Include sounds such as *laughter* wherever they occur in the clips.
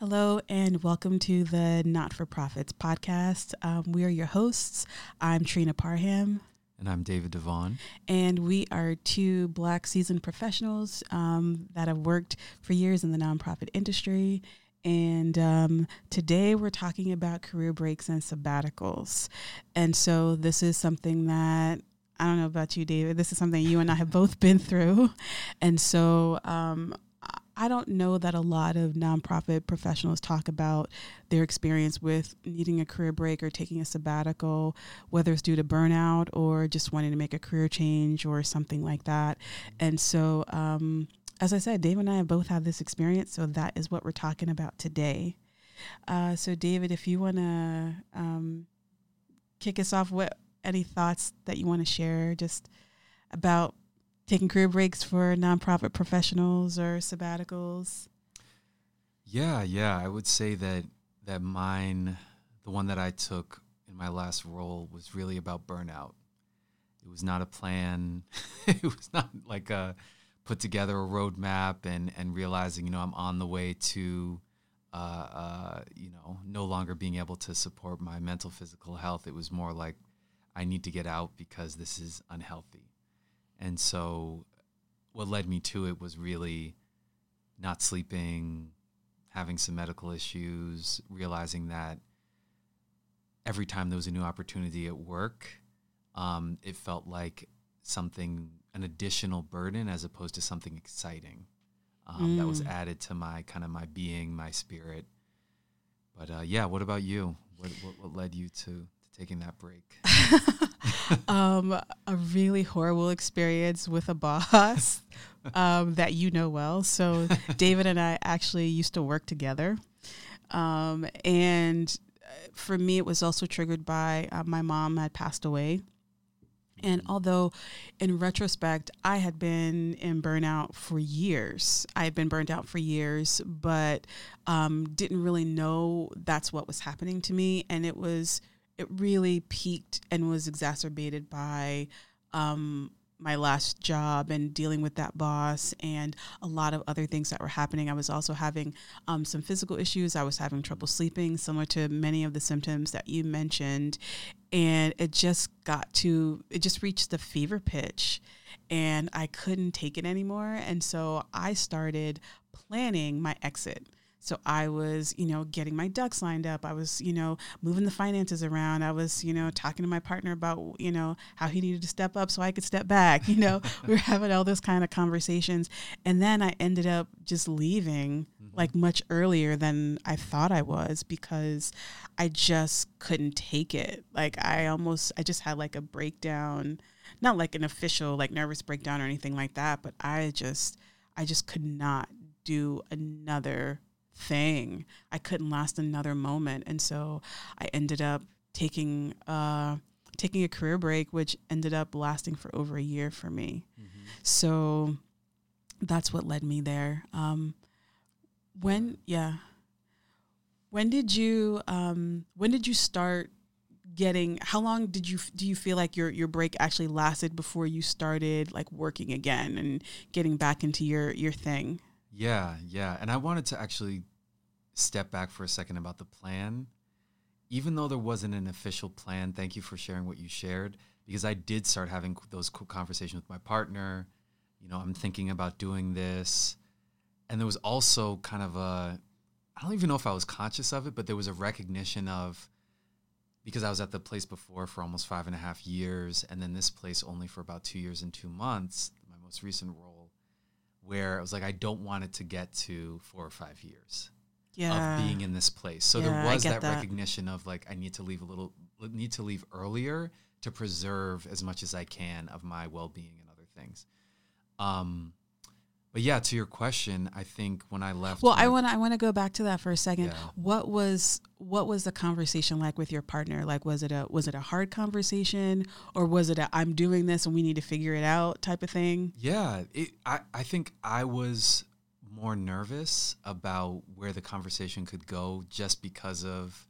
Hello, and welcome to the Not for Profits podcast. Um, we are your hosts. I'm Trenia Parham. And I'm David DeVaughn. And we are two Black seasoned professionals um, that have worked for years in the nonprofit industry. And um, today we're talking about career breaks and sabbaticals. And so this is something that I don't know about you, David. This is something you and I have both been through. And so um, I don't know that a lot of nonprofit professionals talk about their experience with needing a career break or taking a sabbatical, whether it's due to burnout or just wanting to make a career change or something like that. And so, um, as I said, Dave and I have both had this experience, so that is what we're talking about today. Uh, so, David, if you want to um, kick us off, what any thoughts that you want to share just about taking career breaks for nonprofit professionals or sabbaticals? Yeah, yeah, I would say that that mine, the one that I took in my last role, was really about burnout. It was not a plan. *laughs* it was not like a put together a roadmap and and realizing you know I'm on the way to. Uh, uh, you know, no longer being able to support my mental physical health. It was more like I need to get out because this is unhealthy. And so what led me to it was really not sleeping, having some medical issues, realizing that every time there was a new opportunity at work, um, it felt like something, an additional burden as opposed to something exciting um, mm. that was mm. added to my kind of my being, my spirit. But uh, yeah, what about you? What, what, what led you to, to taking that break? *laughs* um, a really horrible experience with a boss *laughs* um, that you know well. So David and I actually used to work together, um, and uh, for me, it was also triggered by uh, my mom had passed away. And although, in retrospect, I had been in burnout for years, I had been burned out for years, but um, didn't really know that's what was happening to me. And it was it really peaked and was exacerbated by um, my last job and dealing with that boss and a lot of other things that were happening. I was also having um, some physical issues. I was having trouble sleeping, similar to many of the symptoms that you mentioned. And it just got to, it just reached the fever pitch and I couldn't take it anymore. And so I started planning my exit. So I was, you know, getting my ducks lined up. I was, you know, moving the finances around. I was, you know, talking to my partner about, you know, how he needed to step up so I could step back. You know, *laughs* we were having all those kind of conversations. And then I ended up just leaving mm-hmm. like much earlier than I thought I was because I just couldn't take it. Like I almost, I just had like a breakdown, not like an official, like nervous breakdown or anything like that, but I just, I just could not do another thing. I couldn't last another moment, and so I ended up taking uh, taking a career break, which ended up lasting for over a year for me. Mm-hmm. So that's what led me there. Um, when yeah, when did you um, when did you start getting? How long did you do you feel like your your break actually lasted before you started like working again and getting back into your your thing? Yeah, yeah. And I wanted to actually step back for a second about the plan. Even though there wasn't an official plan, thank you for sharing what you shared because I did start having those conversations with my partner. You know, I'm thinking about doing this. And there was also kind of a, I don't even know if I was conscious of it, but there was a recognition of, because I was at the place before for almost five and a half years, and then this place only for about two years and two months, my most recent role, where I was like, I don't want it to get to four or five years yeah. of being in this place. So yeah, there was that, that, recognition of like, I need to leave a little, need to leave earlier to preserve as much as I can of my well being and other things. Um, but yeah, to your question, I think when I left. Well, I want I want to go back to that for a second. Yeah. What was what was the conversation like with your partner? Like, was it a was it a hard conversation, or was it a I'm doing this and we need to figure it out type of thing? Yeah, it, I I think I was more nervous about where the conversation could go just because of,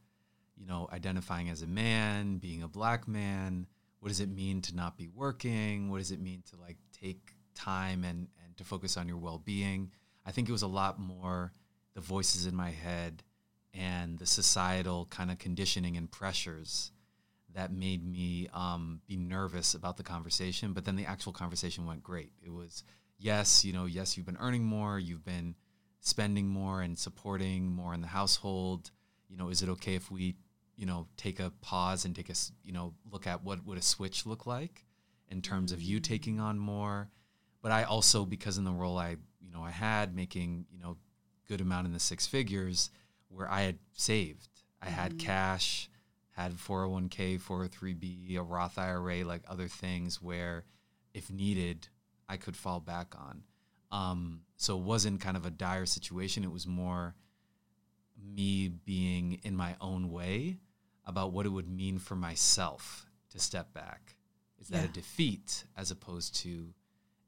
you know, identifying as a man, being a black man. What does it mean to not be working? What does it mean to like take time and, and to focus on your well being? I think it was a lot more the voices in my head and the societal kind of conditioning and pressures that made me um, be nervous about the conversation. But then the actual conversation went great. It was, yes, you know, yes, you've been earning more, you've been spending more and supporting more in the household. You know, is it okay if we, you know, take a pause and take a, you know, look at what would a switch look like in terms of you taking on more? But I also, because in the role I, you know, I had making, you know, good amount in the six figures where I had saved. I had mm-hmm. cash, had 401k, 403b, a Roth IRA, like other things where if needed, I could fall back on. Um, so it wasn't kind of a dire situation. It was more me being in my own way about what it would mean for myself to step back. Is that yeah. a defeat as opposed to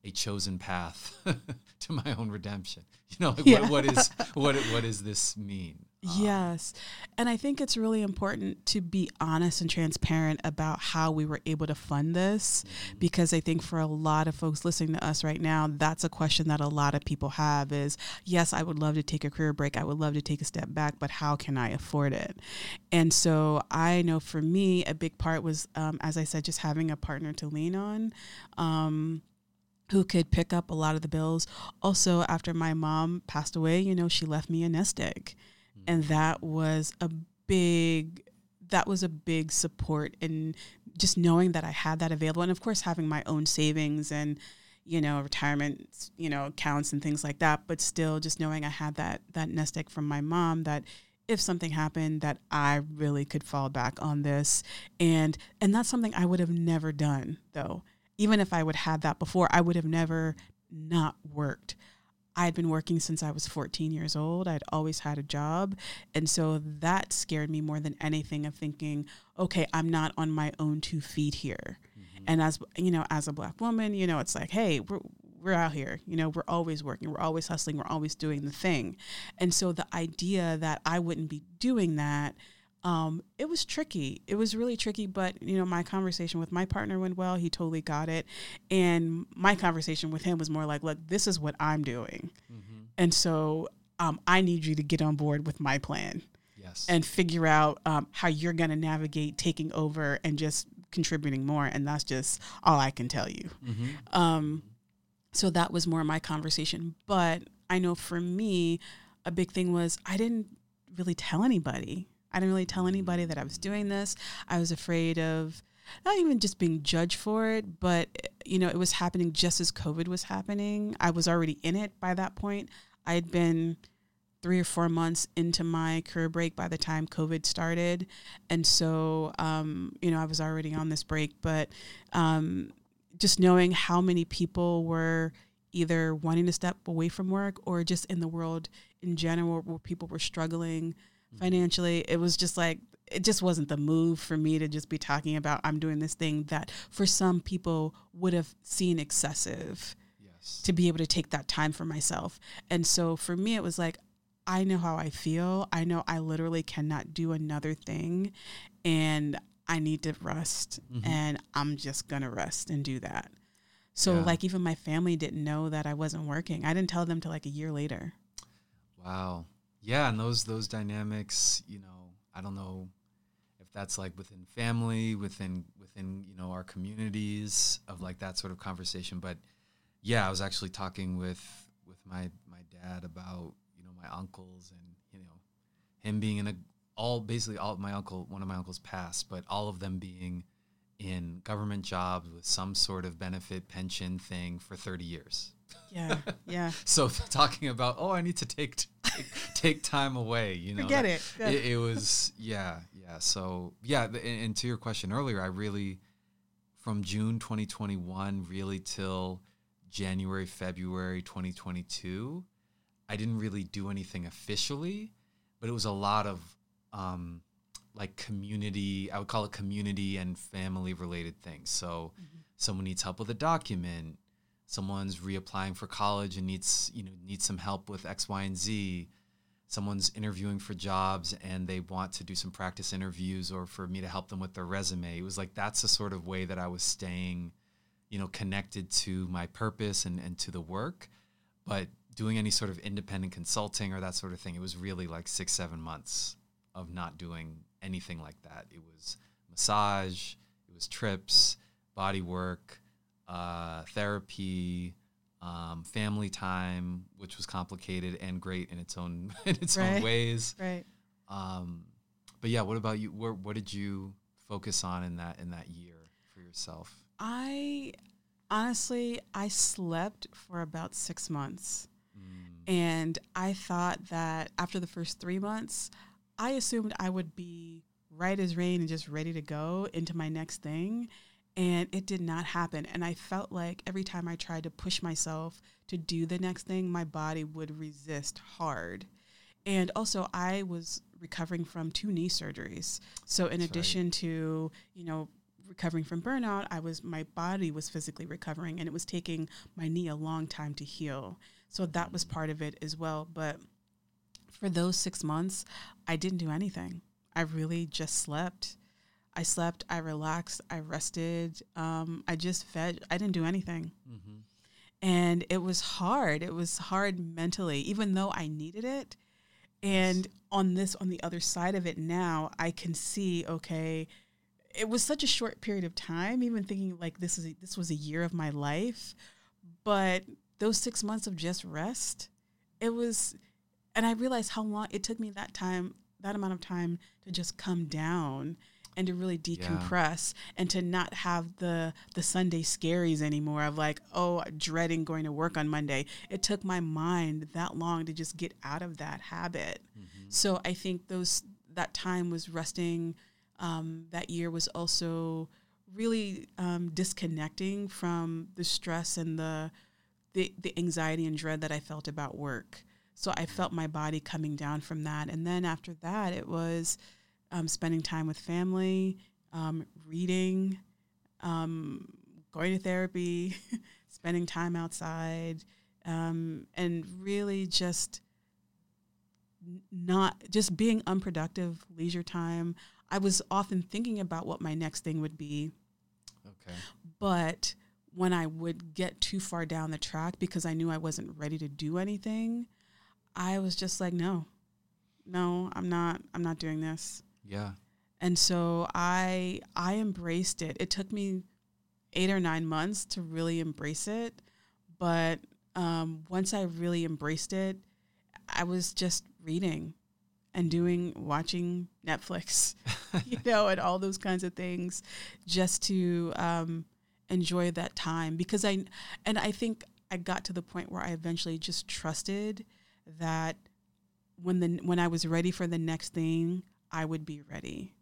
a chosen path *laughs* to my own redemption? You know, like yeah. what, what is *laughs* what what does this mean? Yes. And I think it's really important to be honest and transparent about how we were able to fund this mm-hmm. because I think for a lot of folks listening to us right now, that's a question that a lot of people have is yes, I would love to take a career break. I would love to take a step back, but how can I afford it? And so I know for me, a big part was, um, as I said, just having a partner to lean on. Um, who could pick up a lot of the bills. Also, after my mom passed away, you know, she left me a nest egg and that was a big that was a big support and just knowing that I had that available. And of course having my own savings and you know retirement you know accounts and things like that but still just knowing I had that that nest egg from my mom that if something happened that I really could fall back on this. And and that's something I would have never done though. Even if I would have had that before I would have never not worked I had been working since I was 14 years old. I'd always had a job. And so that scared me more than anything of thinking, okay, I'm not on my own two feet here. Mm-hmm. And as, you know, as a black woman, you know, it's like, hey, we're, we're out here, you know, we're always working, we're always hustling, we're always doing the thing. And so the idea that I wouldn't be doing that um, it was tricky. It was really tricky, but you know, my conversation with my partner went well. He totally got it, and my conversation with him was more like, "Look, this is what I'm doing, mm-hmm. and so um, I need you to get on board with my plan, yes, and figure out um, how you're going to navigate taking over and just contributing more. And that's just all I can tell you. Mm-hmm. Um, so that was more my conversation. But I know for me, a big thing was I didn't really tell anybody. I didn't really tell anybody that I was doing this. I was afraid of not even just being judged for it, but you know, it was happening just as COVID was happening. I was already in it by that point. I had been three or four months into my career break by the time COVID started, and so um, you know, I was already on this break. But um, just knowing how many people were either wanting to step away from work or just in the world in general where people were struggling financially. It was just like it just wasn't the move for me to just be talking about I'm doing this thing that for some people would have seen excessive. Yes. To be able to take that time for myself. And so for me it was like I know how I feel. I know I literally cannot do another thing and I need to rest mm-hmm. and I'm just going to rest and do that. So yeah. like even my family didn't know that I wasn't working. I didn't tell them till like a year later. Wow yeah, and those those dynamics, you know, I don't know if that's like within family, within within you know our communities of like that sort of conversation. But yeah, I was actually talking with with my my dad about you know my uncles and you know him being in a all basically all my uncle one of my uncles passed, but all of them being in government jobs with some sort of benefit pension thing for 30 years. Yeah, yeah. *laughs* so *laughs* talking about, oh, I need to take take, take time away, you know. Forget it. it. it. was, yeah, yeah. So yeah, and, and to your question earlier, I really, from June 2021 really till January, February 2022, I didn't really do anything officially, but it was a lot of um, like community, I would call it community and family related things. So mm-hmm. someone needs help with a document, someone's reapplying for college and needs you know needs some help with X, Y, and Z. Someone's interviewing for jobs and they want to do some practice interviews or for me to help them with their resume. It was like that's the sort of way that I was staying, you know, connected to my purpose and, and to the work. But doing any sort of independent consulting or that sort of thing. It was really like six, seven months of not doing anything like that. It was massage, it was trips, body work, uh, therapy, um, family time, which was complicated and great in its own *laughs* in its Right. own ways. Right. Um, but yeah, what about you? Where, what did you focus on in that in that year for yourself? I honestly, I slept for about six months. Mm, And I thought that after the first three months, I assumed I would be right as rain and just ready to go into my next thing. And it did not happen. And I felt like every time I tried to push myself to do the next thing, my body would resist hard. And also, I was recovering from two knee surgeries. So, in That's right. addition to, you know, recovering from burnout, I was my body was physically recovering and it was taking my knee a long time to heal. So that was mm. part of it as well. But for those six months, I didn't do anything. I really just slept. I slept, I relaxed, I rested. Um, I just fed. I didn't do anything. mhm. And it was hard. It was hard mentally, even though I needed it. And on this, on the other side of it now, I can see, okay, it was such a short period of time, even thinking like this is a, this was a year of my life. But those six months of just rest, it was and I realized how long it took me that time, that amount of time to just come down and to really decompress and to not have the the Sunday scaries anymore of like, oh, dreading going to work on Monday. It took my mind that long to just get out of that habit. So I think those that time was resting. Um, that year was also really um, disconnecting from the stress and the, the the anxiety and dread that I felt about work. So I felt my body coming down from that, and then after that, it was um, spending time with family, um, reading, um, going to therapy, *laughs* spending time outside, um, and really just not just being unproductive leisure time. I was often thinking about what my next thing would be, Okay. but when I would get too far down the track because I knew I wasn't ready to do anything, I was just like, no, no, I'm not, I'm not doing this. Yeah. And so I I embraced it. It took me eight or nine months to really embrace it, but um, once I really embraced it, I was just reading and doing watching Netflix, *laughs* you know, and all those kinds of things, just to um, enjoy that time. Because I and I think I got to the point where I eventually just trusted that when the when I was ready for the next thing, I would be ready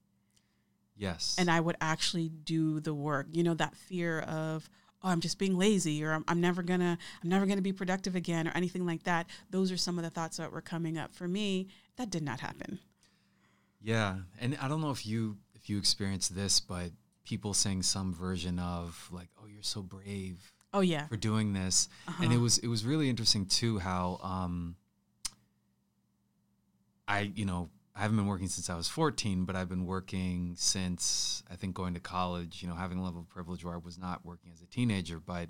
Yes. and I would actually do the work. You know, that fear of, oh, I'm just being lazy or I'm, I'm never gonna I'm never gonna be productive again or anything like that. Those are some of the thoughts that were coming up for me. That did not happen. Yeah, and I don't know if you if you experienced this, but people saying some version of like, "Oh, you're so brave Oh yeah. for doing this," and it was it was really interesting too how um, I you know I haven't been working since I was 14, but I've been working since I think going to college. You know, having a level of privilege where I was not working as a teenager, but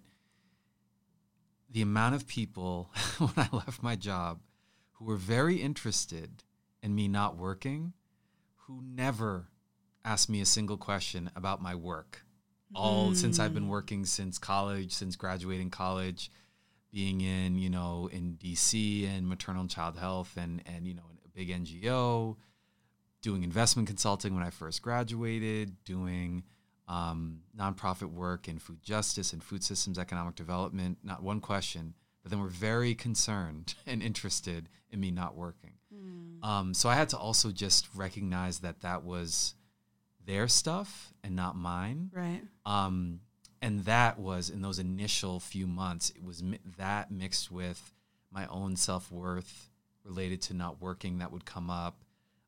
the amount of people *laughs* when I left my job who were very interested in me not working, who never asked me a single question about my work. All since I've been hmm. working since college, since graduating college, being in, you know, in DC and maternal and child health and and you know, big NGO, doing investment consulting when I first graduated, doing um, nonprofit work in food justice and food systems economic development. Not one question, but then were very concerned *laughs* and interested in me not working. Um, so I had to also just recognize that that was their stuff and not mine. Right. Um, and that was in those initial few months, it was mi- that mixed with my own self worth related to not working that would come up,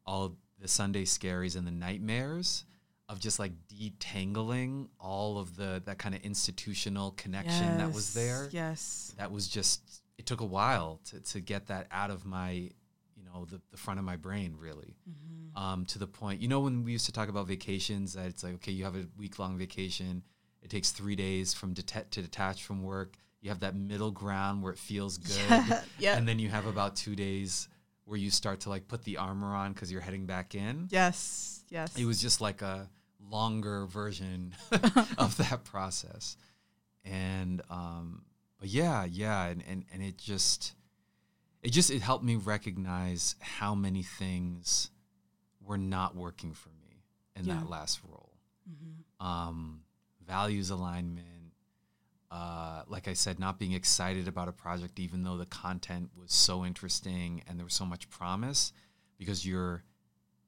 all the Sunday scaries and the nightmares of just like detangling all of the that kind of institutional connection that was there. Yes. That was just it took a while to, to get that out of my you know the, the front of my brain really. Um, to the point you know when we used to talk about vacations that it's like okay you have a week long vacation. It takes three days from deta- to detach from work you have that middle ground where it feels *laughs* good, Yeah, yeah. and then you have about two days where you start to like put the armor on because you're heading back in. Yes. Yes. It was just like a longer version *laughs* *laughs* of that process, and um, but yeah, yeah, and, and and it just it just it helped me recognize how many things were not working for me in Yeah. that last role Mhm. um, values alignment. Uh, like I said, not being excited about a project, even though the content was so interesting and there was so much promise, because you're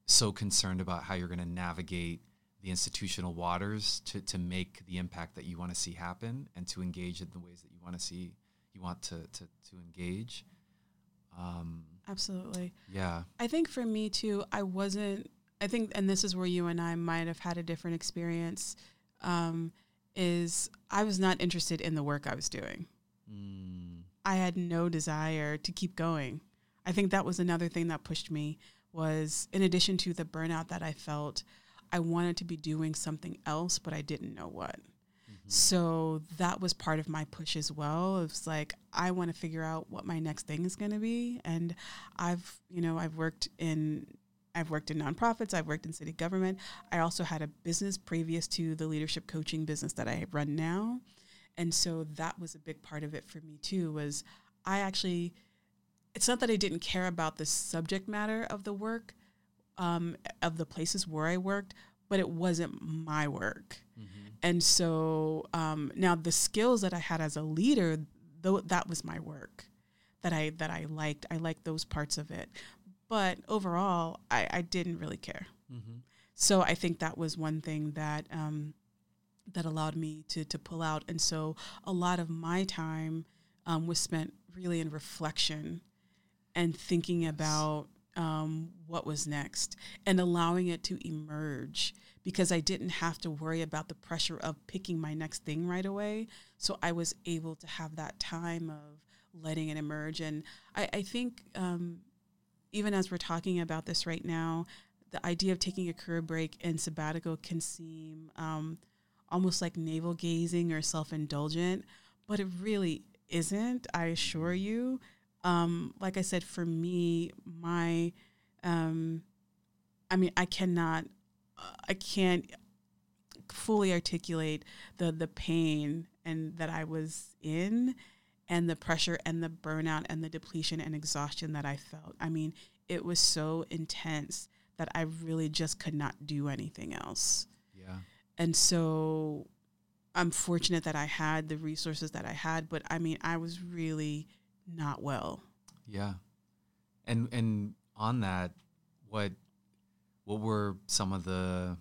so concerned about how you're going to navigate the institutional waters to, to make the impact that you want to see happen and to engage in the ways that you want to see you want to, to, to engage. Um, Absolutely. yeah. I think for me too, I wasn't. I think, and this is where you and I might have had a different experience. Um, is I was not interested in the work I was doing. Mm, I had no desire to keep going. I think that was another thing that pushed me was in addition to the burnout that I felt, I wanted to be doing something else, but I didn't know what. So that was part of my push as well. It's like I want to figure out what my next thing is going to be, and I've you know I've worked in I've worked in nonprofits, I've worked in city government. I also had a business previous to the leadership coaching business that I run now, and so that was a big part of it for me too. Was I actually it's not that I didn't care about the subject matter of the work, um, of the places where I worked, but it wasn't my work. And so um, now the skills that I had as a leader, though that was my work that I that I liked. I liked those parts of it, but overall, I, I didn't really care. Mhm. So I think that was one thing that um, that allowed me to to pull out. And so a lot of my time um, was spent really in reflection and thinking about um, what was next and allowing it to emerge because I didn't have to worry about the pressure of picking my next thing right away. So I was able to have that time of letting it emerge. And I, I think um, even as we're talking about this right now, the idea of taking a career break and sabbatical can seem um, almost like navel gazing or self indulgent, but it really isn't, I assure you. Um, like I said, for me, my, um, I mean, I cannot, I can't fully articulate the the pain and that I was in and the pressure and the burnout and the depletion and exhaustion that I felt. I mean, it was so intense that I really just could not do anything else. Yeah. And so I'm fortunate that I had the resources that I had, but I mean, I was really not well. Yeah. And and on that, what what were some of the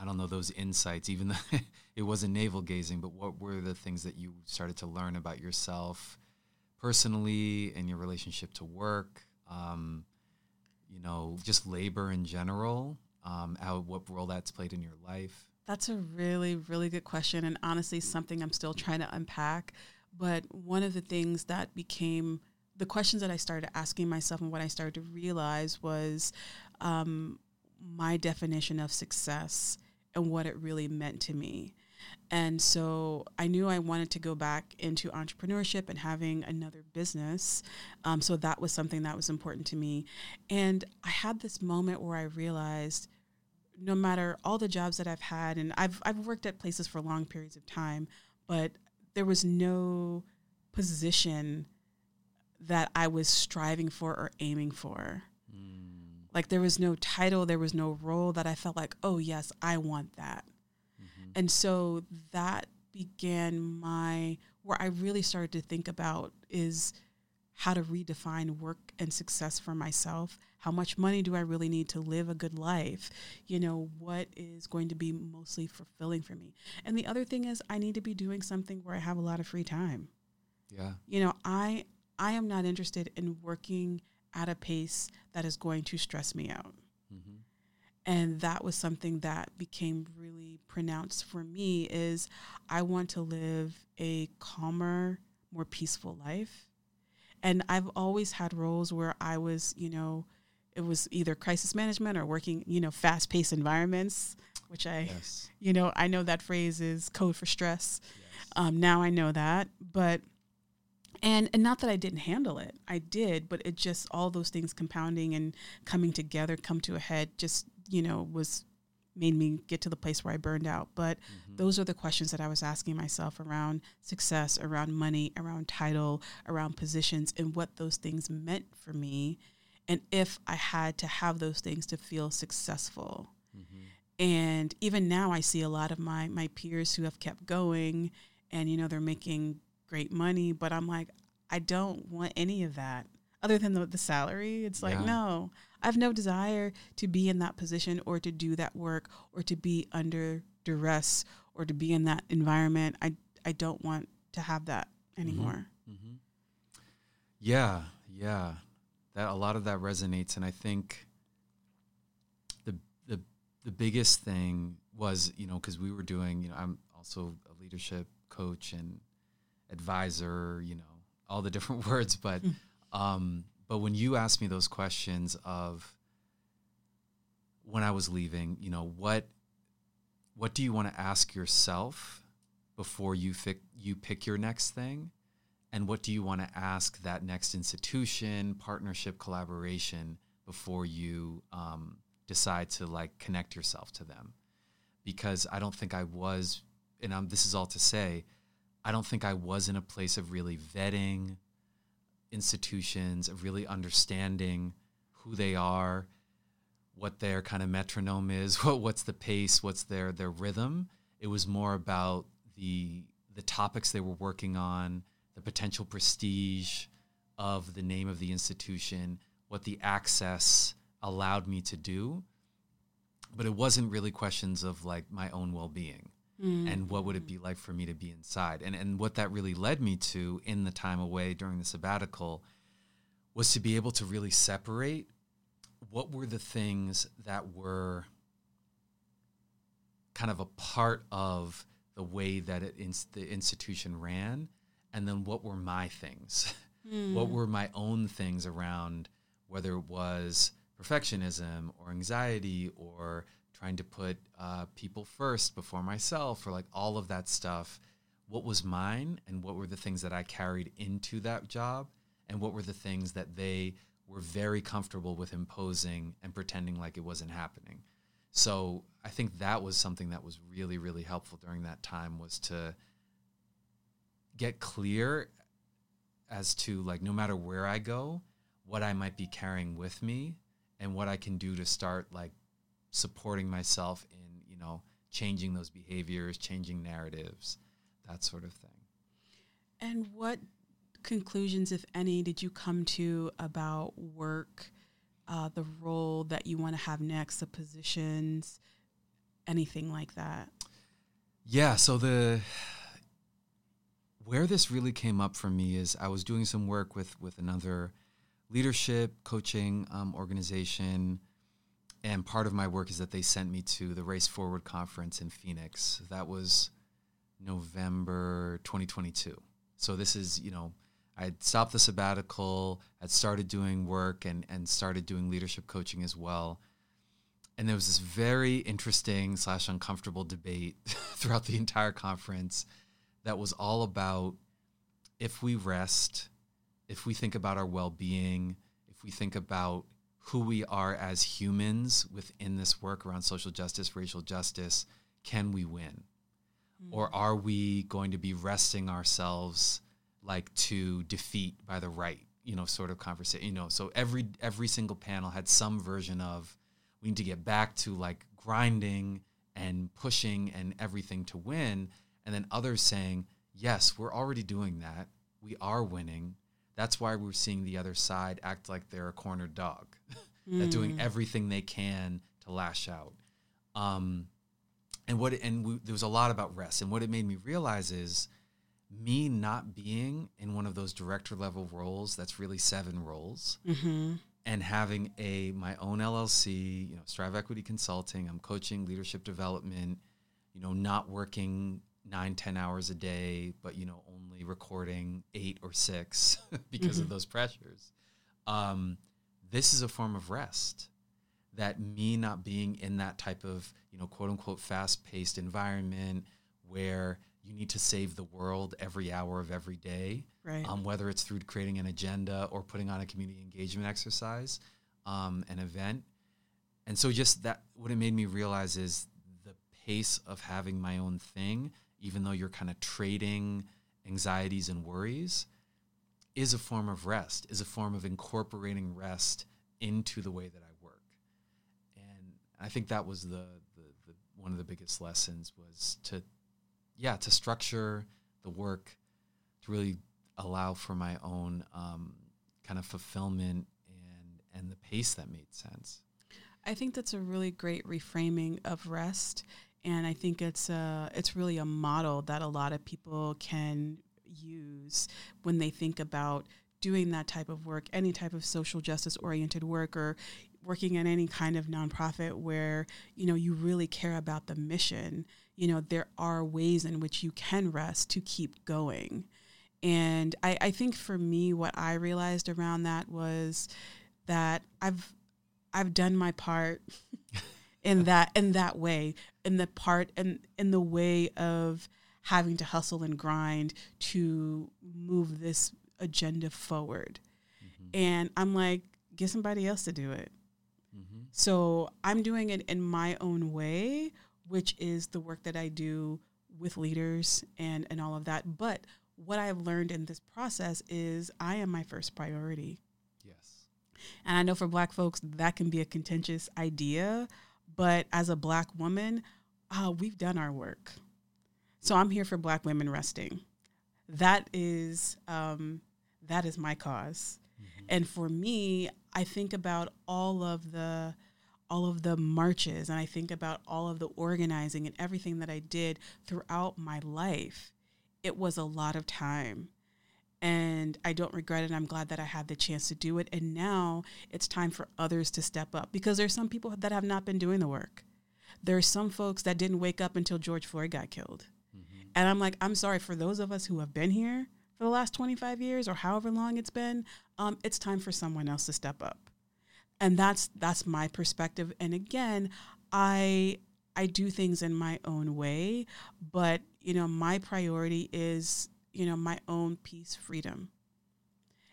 I don't know those insights, even though *laughs* it wasn't navel gazing, but what were the things that you started to learn about yourself personally and your relationship to work? Um, you know, just labor in general, um, how what role that's played in your life. That's a really, really good question, and honestly, something I'm still trying to unpack. But one of the things that became the questions that I started asking myself and what I started to realize was um, my definition of success and what it really meant to me. And so I knew I wanted to go back into entrepreneurship and having another business. Um, so that was something that was important to me. And I had this moment where I realized no matter all the jobs that I've had, and I've, I've worked at places for long periods of time, but there was no position that I was striving for or aiming for. Like there was no title, there was no role that I felt like, oh, yes, I want that. mhm. And so that began my, where I really started to think about is how to redefine work and success for myself. How much money do I really need to live a good life? You know, what is going to be mostly fulfilling for me? And the other thing is, I need to be doing something where I have a lot of free time. Yeah. You know, I I am not interested in working at a pace that is going to stress me out. hmm and that was something that became really pronounced for me is i want to live a calmer more peaceful life and i've always had roles where i was you know it was either crisis management or working you know fast-paced environments which i Yes. you know i know that phrase is code for stress yes. um, now i know that but and and not that I didn't handle it. I did, but it just all those things compounding and coming together, come to a head, just you know was made me get to the place where I burned out. But mm-hmm. those are the questions that I was asking myself around success, around money, around title, around positions, and what those things meant for me, and if I had to have those things to feel successful. Mm-hmm. And even now, I see a lot of my my peers who have kept going, and you know they're making great money, but I'm like, I don't want any of that other than the, the salary. It's like, yeah. no, I have no desire to be in that position or to do that work or to be under duress or to be in that environment. I, I don't want to have that mm-hmm. anymore. Mm-hmm. Yeah, yeah. That a lot of that resonates and I think the the the biggest thing was, you know, cuz we were doing, you know, I'm also a leadership coach and advisor, you know, all the different *laughs* words, but um but when you asked me those questions of when I was leaving, you know, what what do you want to ask yourself before you pick you pick your next thing? And what do you want to ask that next institution, partnership, collaboration before you um, decide to like connect yourself to them? Because I don't think I was, and I'm, this is all to say, I don't think I was in a place of really vetting institutions, of really understanding who they are, what their kind of metronome is, *laughs* what what's the pace, what's their their rhythm. It was more about the the topics they were working on, the potential prestige of the name of the institution, what the access allowed me to do. But it wasn't really questions of like my own well-being mm. and what would it be like for me to be inside and and what that really led me to in the time away during the sabbatical was to be able to really separate what were the things that were kind of a part of the way that it ins- the institution ran and then what were my things *laughs* mm. what were my own things around whether it was perfectionism or anxiety or trying to put uh, people first before myself, or like all of that stuff. What was mine, and what were the things that I carried into that job, and what were the things that they were very comfortable with imposing and pretending like it wasn't happening. So I think that was something that was really, really helpful during that time was to get clear as to like no matter where I go, what I might be carrying with me and what I can do to start like supporting myself in you know changing those behaviors changing narratives that sort of thing. And what conclusions if any did you come to about work uh, the role that you want to have next the positions anything like that? Yeah so the where this really came up for me is i was doing some work with with another leadership coaching um, organization and part of my work is that they sent me to the Race Forward conference in Phoenix. That was November 2022. So this is, you know, I had stopped the sabbatical, had started doing work and and started doing leadership coaching as well. And there was this very interesting slash uncomfortable debate *laughs* throughout the entire conference that was all about if we rest, if we think about our well being, if we think about who we are as humans within this work around social justice, racial justice, can we win? Mm. Or are we going to be resting ourselves like to defeat by the right, you know, sort of conversation? You know, so every every single panel had some version of we need to get back to like grinding and pushing and everything to win. And then others saying, yes, we're already doing that. We are winning. That's why we're seeing the other side act like they're a cornered dog, *laughs* mm. doing everything they can to lash out. Um, and what and we, there was a lot about rest. And what it made me realize is me not being in one of those director level roles. That's really seven roles. Mm-hmm. And having a my own LLC, you know, Strive Equity Consulting. I'm coaching leadership development. You know, not working nine ten hours a day, but you know, only recording eight or six *laughs* because mm-hmm. of those pressures. Um, this is a form of rest. That me not being in that type of, you know, quote unquote fast paced environment where you need to save the world every hour of every day, Right. um, whether it's through creating an agenda or putting on a community engagement exercise, um, an event. And so, just that, what it made me realize is the pace of having my own thing, even though you're kind of trading anxieties and worries, is a form of rest, is a form of incorporating rest into the way that I work. And I think that was the, the, the one of the biggest lessons was to, yeah, to structure the work to really allow for my own um, kind of fulfillment and and the pace that made sense. I think that's a really great reframing of rest, and I think it's a it's really a model that a lot of people can use when they think about doing that type of work, any type of social justice oriented work, or working in any kind of nonprofit where you know you really care about the mission. You know there are ways in which you can rest to keep going. And I, I think for me, what I realized around that was that I've I've done my part *laughs* in that in that way, in the part and in the way of having to hustle and grind to move this agenda forward. And I'm like, get somebody else to do it. Mm-hmm. So I'm doing it in my own way, which is the work that I do with leaders and, and all of that. But what I've learned in this process is I am my first priority. Yes. And I know for black folks, that can be a contentious idea. But as a black woman, uh, we've done our work. So I'm here for black women resting. That is um, that is my cause. And for me, I think about all of the all of the marches and I think about all of the organizing and everything that I did throughout my life. It was a lot of time. And I don't regret it. I'm glad that I had the chance to do it. And now it's time for others to step up because there's some people that have not been doing the work. There's some folks that didn't wake up until George Floyd got killed. And I'm like, I'm sorry for those of us who have been here for the last 25 years or however long it's been. Um, it's time for someone else to step up, and that's that's my perspective. And again, I I do things in my own way, but you know, my priority is you know my own peace, freedom,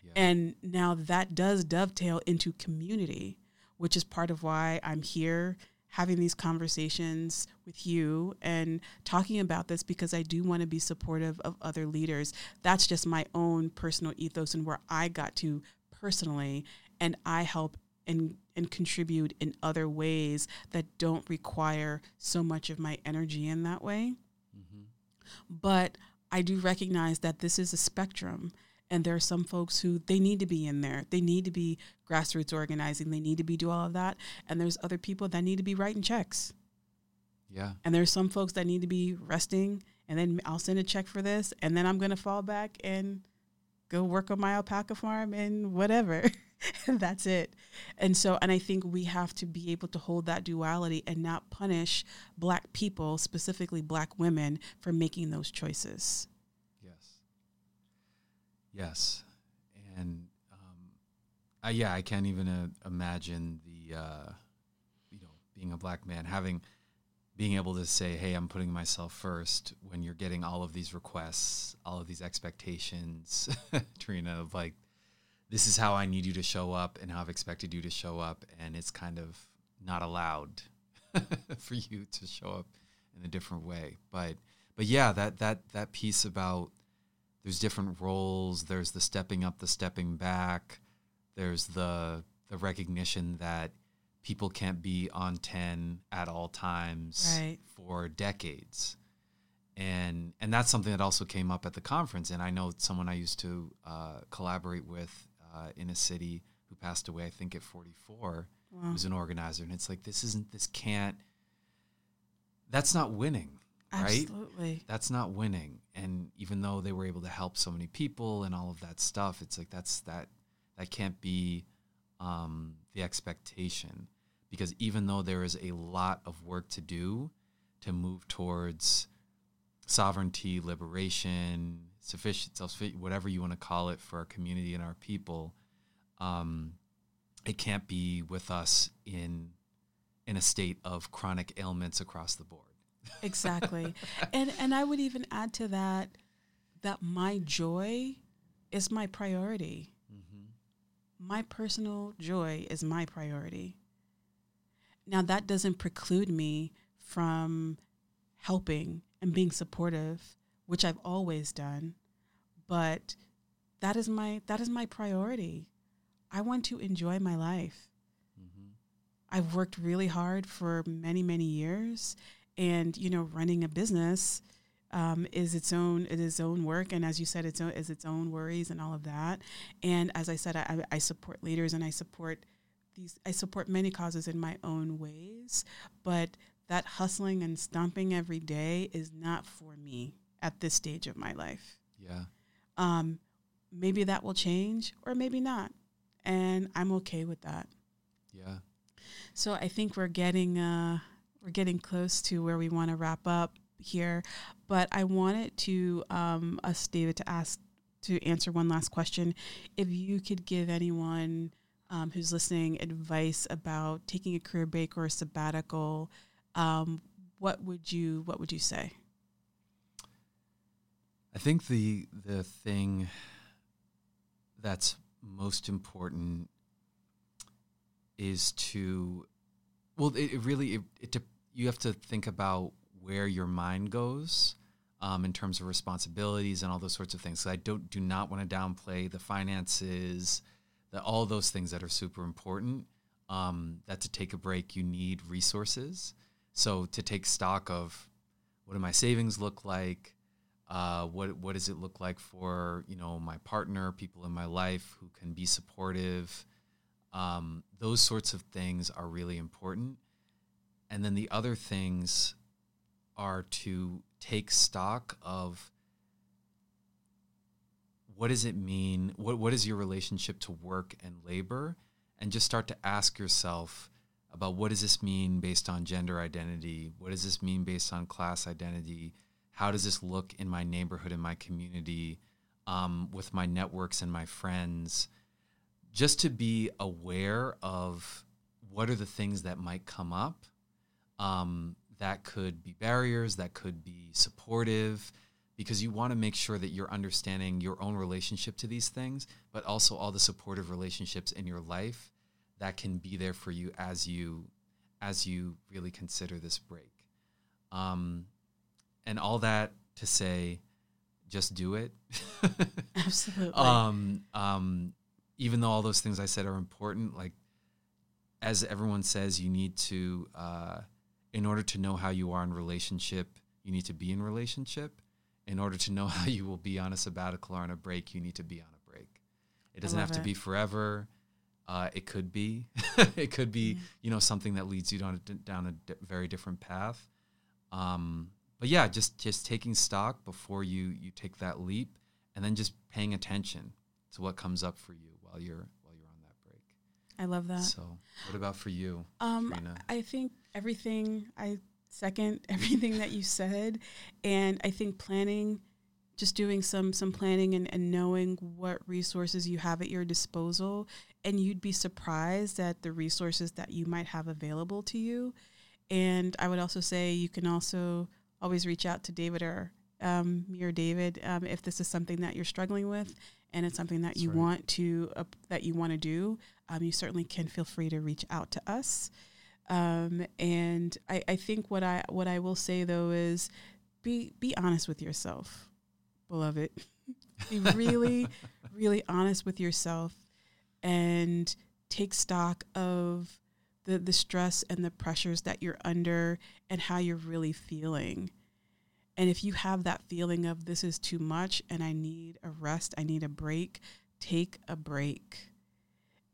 Yeah. and now that does dovetail into community, which is part of why I'm here having these conversations with you and talking about this because I do want to be supportive of other leaders. That's just my own personal ethos and where I got to personally and I help and and contribute in other ways that don't require so much of my energy in that way. mm-hmm. But I do recognize that this is a spectrum and there are some folks who they need to be in there. They need to be grassroots organizing. They need to be do all of that. And there's other people that need to be writing checks. Yeah. And there's some folks that need to be resting and then I'll send a check for this and then I'm going to fall back and go work on my alpaca farm and whatever. *laughs* and *laughs* that's it. And so and I think we have to be able to hold that duality and not punish black people, specifically black women for making those choices. Yes. Yes. And um, uh, yeah, I can't even uh, imagine the uh, you know being a black man having being able to say, "Hey, I'm putting myself first when you're getting all of these requests, all of these expectations, *laughs* Trenia, of like, this is how I need you to show up and how I've expected you to show up, and it's kind of not allowed *laughs* for you to show up in a different way. But but yeah, that that that piece about there's different roles. There's the stepping up, the stepping back. There's the the recognition that people can't be on 10 at all times Right. for decades and and that's something that also came up at the conference and i know someone i used to uh, collaborate with uh, in a city who passed away i think at 44 Wow. who's an organizer and it's like this isn't this can't that's not winning right Absolutely. that's not winning and even though they were able to help so many people and all of that stuff it's like that's that that can't be um, the expectation because even though there is a lot of work to do to move towards sovereignty liberation sufficient self whatever you want to call it for our community and our people um, it can't be with us in in a state of chronic ailments across the board *laughs* exactly. and and I would even add to that that my joy is my priority. Mm-hmm. My personal joy is my priority. Now that doesn't preclude me from helping and being supportive, which I've always done, but that is my that is my priority. I want to enjoy my life. Mm-hmm. I've worked really hard for many many years, and you know, running a business um, is its own it is own work, and as you said, it's own, is its own worries and all of that. And as I said, I, I support leaders and I support these. I support many causes in my own ways, but that hustling and stomping every day is not for me at this stage of my life. Yeah. Um, maybe that will change, or maybe not, and I'm okay with that. Yeah. So I think we're getting uh, we're getting close to where we want to wrap up here, but I wanted to um, us, David, to ask to answer one last question. If you could give anyone um, who's listening advice about taking a career break or a sabbatical, um, what would you what would you say? I think the the thing that's most important is to well it, it really it, it, you have to think about where your mind goes um, in terms of responsibilities and all those sorts of things. So I don't do not want to downplay the finances, the all those things that are super important. Um, that to take a break, you need resources. So to take stock of what do my savings look like, uh, what what does it look like for you know my partner, people in my life who can be supportive. Um, those sorts of things are really important. And then the other things are to take stock of what does it mean what what is your relationship to work and labor and just start to ask yourself about what does this mean based on gender identity what does this mean based on class identity how does this look in my neighborhood in my community um, with my networks and my friends just to be aware of what are the things that might come up um, that could be barriers, that could be supportive, because you want to make sure that you're understanding your own relationship to these things, but also all the supportive relationships in your life that can be there for you as you as you really consider this break. Um, and all that to say, just do it. *laughs* Absolutely. um, um, even though all those things I said are important, like as everyone says, you need to. Uh, in order to know how you are in relationship, you need to be in relationship. In order to know *laughs* how you will be on a sabbatical or on a break, you need to be on a break. It doesn't have it. to be forever. Uh, it could be. *laughs* it could be, mm-hmm. you know, something that leads you down a, down a di- very different path. Um, but yeah, just just taking stock before you you take that leap, and then just paying attention to what comes up for you while you're while you're on that break. I love that. So, what about for you, um, I think everything I second *laughs* everything that you said, and I think planning, just doing some some planning and, and knowing what resources you have at your disposal, and you'd be surprised at the resources that you might have available to you. And I would also say you can also always reach out to David or um, me or David um, if this is something that you're struggling with and it's something that That's you right. want to uh, that you want to do. Um, you certainly can feel free to reach out to us. Um, and I, I think what I what I will say though is be be honest with yourself, beloved. be *laughs* really, really honest with yourself and take stock of the, the stress and the pressures that you're under and how you're really feeling. And if you have that feeling of this is too much and I need a rest, I need a break, take a break.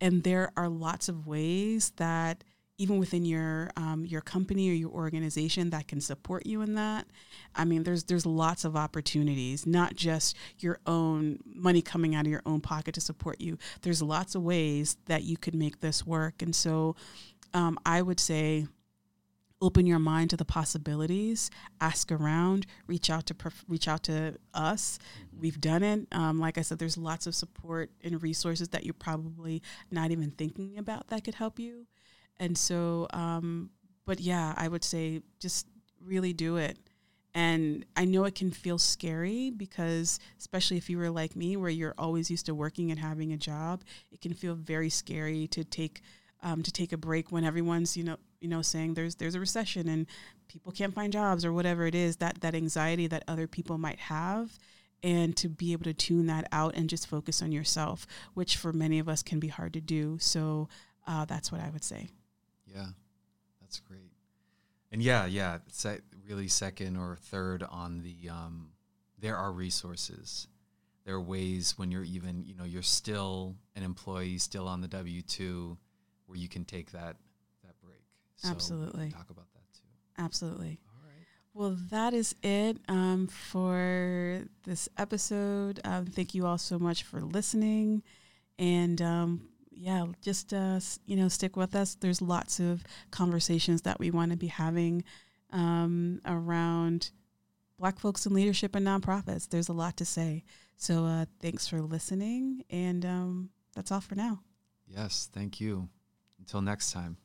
And there are lots of ways that even within your um, your company or your organization that can support you in that. I mean, there's there's lots of opportunities, not just your own money coming out of your own pocket to support you. There's lots of ways that you could make this work, and so um, I would say. Open your mind to the possibilities. Ask around. Reach out to reach out to us. We've done it. Um, like I said, there's lots of support and resources that you're probably not even thinking about that could help you. And so, um, but yeah, I would say just really do it. And I know it can feel scary because, especially if you were like me, where you're always used to working and having a job, it can feel very scary to take um, to take a break when everyone's you know you know saying there's there's a recession and people can't find jobs or whatever it is that that anxiety that other people might have and to be able to tune that out and just focus on yourself which for many of us can be hard to do. So uh, that's what i would say. Yeah that's great. And yeah yeah se- really second or third on the um, there are resources. There are ways when you're even you know you're still an employee still on the w2 where you can take that that break. So Absolutely. Talk about that too. Absolutely. All right. Well, that is it um, for this episode. Um, thank you all so much for listening, and um, yeah, just uh, you know, stick with us. There's lots of conversations that we want to be having um, around Black folks in leadership and nonprofits. There's a lot to say. So uh, thanks for listening, and um, that's all for now. Yes, thank you. Until next time.